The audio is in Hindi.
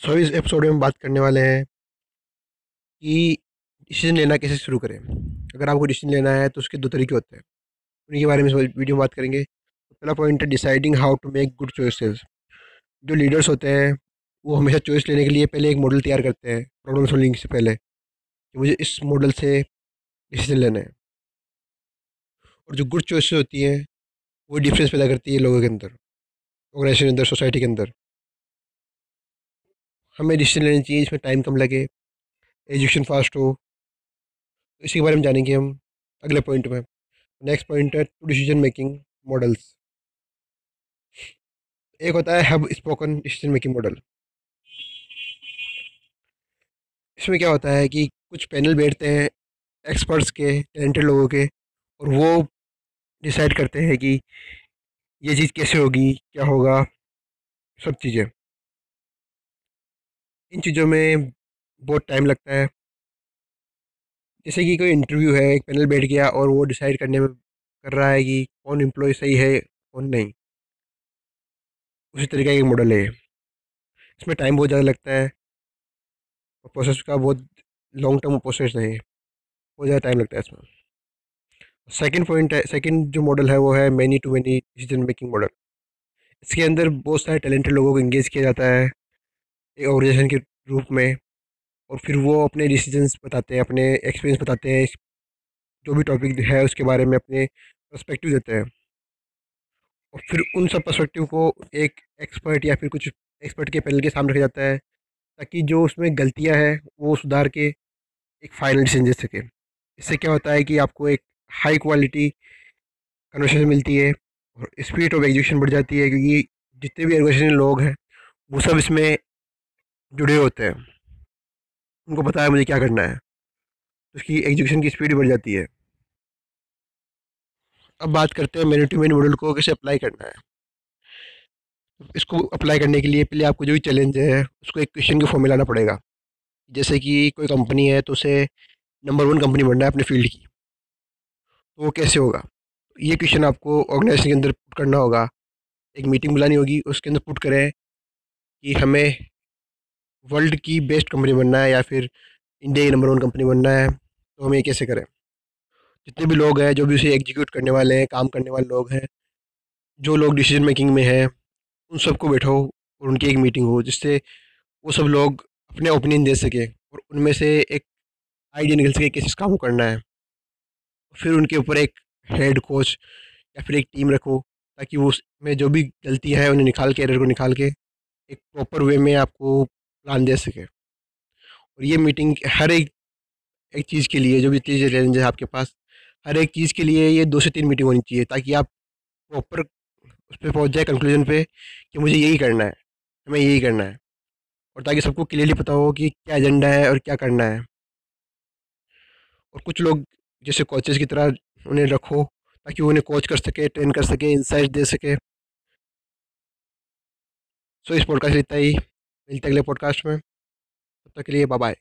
सो इस एपिसोड में हम बात करने वाले हैं कि डिसीज़न लेना कैसे शुरू करें। अगर आपको डिसीज़न लेना है तो उसके दो तरीके होते हैं। उनके बारे में वीडियो में बात करेंगे। पहला पॉइंट है deciding how to make good choices जो लीडर्स होते हैं, वो हमेशा चॉइस लेने के लिए पहले एक मॉडल तैयार करते हैं। प्रॉब्लम सॉल्विंग से पहले कि मुझे इस मॉडल से डिसीज़न लेना है। और जो गुड चॉइसेस होती हैं, वो डिफरेंस पैदा करती है लोगों के अंदर ऑर्गेनाइजेशन के अंदर सोसाइटी के अंदर। हमें डिसीज़न लेनी चाहिए इसमें टाइम कम लगे एजुकेशन फास्ट हो। तो इसी के बारे में जानेंगे हम अगले पॉइंट में। नेक्स्ट पॉइंट है टू डिसीज़न मेकिंग मॉडल्स एक होता है hub spoken decision making model इसमें क्या होता है कि कुछ पैनल बैठते हैं एक्सपर्ट्स के टैलेंटेड लोगों के, और वो डिसाइड करते हैं कि ये चीज़ कैसे होगी, क्या होगा, सब चीज़ें। इन चीज़ों में बहुत टाइम लगता है। जैसे कि कोई इंटरव्यू है, एक पैनल बैठ गया और वो डिसाइड करने में कर रहा है कि कौन एम्प्लॉय सही है, कौन नहीं। उसी तरीके का मॉडल है। इसमें टाइम बहुत ज़्यादा लगता है। और प्रोसेस का बहुत लॉन्ग टर्म प्रोसेस है। बहुत ज़्यादा टाइम लगता है इसमें। सेकंड पॉइंट है सेकंड जो मॉडल है वो है many to many decision making model इसके अंदर बहुत सारे टैलेंटेड लोगों को इंगेज किया जाता है। एक ऑर्गेनाइजेशन के रूप में और फिर वो अपने डिसीजंस बताते हैं, अपने एक्सपीरियंस बताते हैं जो भी टॉपिक है उसके बारे में अपने पर्सपेक्टिव देते हैं। और फिर उन सब पर्सपेक्टिव को एक एक्सपर्ट या फिर कुछ एक्सपर्ट के पैनल के सामने रखा जाता है, ताकि जो उसमें गलतियाँ हैं, वो सुधार के एक फाइनल डिसीज़न दे सके। इससे क्या होता है कि आपको एक हाई क्वालिटी कन्वर्सेशन मिलती है और स्पीड ऑफ़ एग्जीक्यूशन बढ़ जाती है, क्योंकि जितने भी ऑर्गेनाइजेशन लोग हैं, वो सब इसमें जुड़े होते हैं। उनको पता है मुझे क्या करना है। तो उसकी एग्जीक्यूशन की स्पीड बढ़ जाती है। अब बात करते हैं मैनी टू मैनी मॉडल को कैसे अप्लाई करना है। इसको अप्लाई करने के लिए पहले आपको जो भी चैलेंज है, उसको एक क्वेश्चन के फॉर्म में लाना पड़ेगा। जैसे कि कोई कंपनी है तो उसे नंबर वन कंपनी बनना है अपने फ़ील्ड की। तो वो कैसे होगा? ये क्वेश्चन आपको ऑर्गेनाइजेशन के अंदर पुट करना होगा। एक मीटिंग बुलानी होगी, उसके अंदर पुट करें कि हमें वर्ल्ड की बेस्ट कंपनी बनना है या फिर इंडिया की नंबर वन कंपनी बनना है तो हमें ये कैसे करें? जितने भी लोग हैं, जो भी उसे एग्जीक्यूट करने वाले हैं, काम करने वाले लोग हैं, जो लोग डिसीज़न मेकिंग में हैं, उन सबको बैठो और उनकी एक मीटिंग हो, जिससे वो सब लोग अपने ओपिनियन दे सकें और उनमें से एक आइडिया निकल सके किस काम को करना है। फिर उनके ऊपर एक हेड कोच या फिर एक टीम रखो, ताकि वो उसमें जो भी गलतियाँ हैं उन्हें निकाल के एरर को निकाल के एक प्रॉपर वे में आपको प्लान दे सके और ये मीटिंग हर एक एक चीज़ के लिए जो भी चीज़ चैलेंज है आपके पास हर एक चीज़ के लिए ये दो से तीन मीटिंग होनी चाहिए ताकि आप प्रॉपर उस पर पहुँच जाए कंक्लूजन पे कि मुझे यही करना है हमें यही करना है। और ताकि सबको क्लियरली पता हो कि क्या एजेंडा है और क्या करना है। और कुछ लोग जैसे कोचेज़ की तरह उन्हें रखो ताकि उन्हें कोच कर सके ट्रेन कर सके इंसाइट दे सके। सो so, इस पॉडकास्ट इतना ही। मिलते अगले पॉडकास्ट में। तब तक के लिए बाय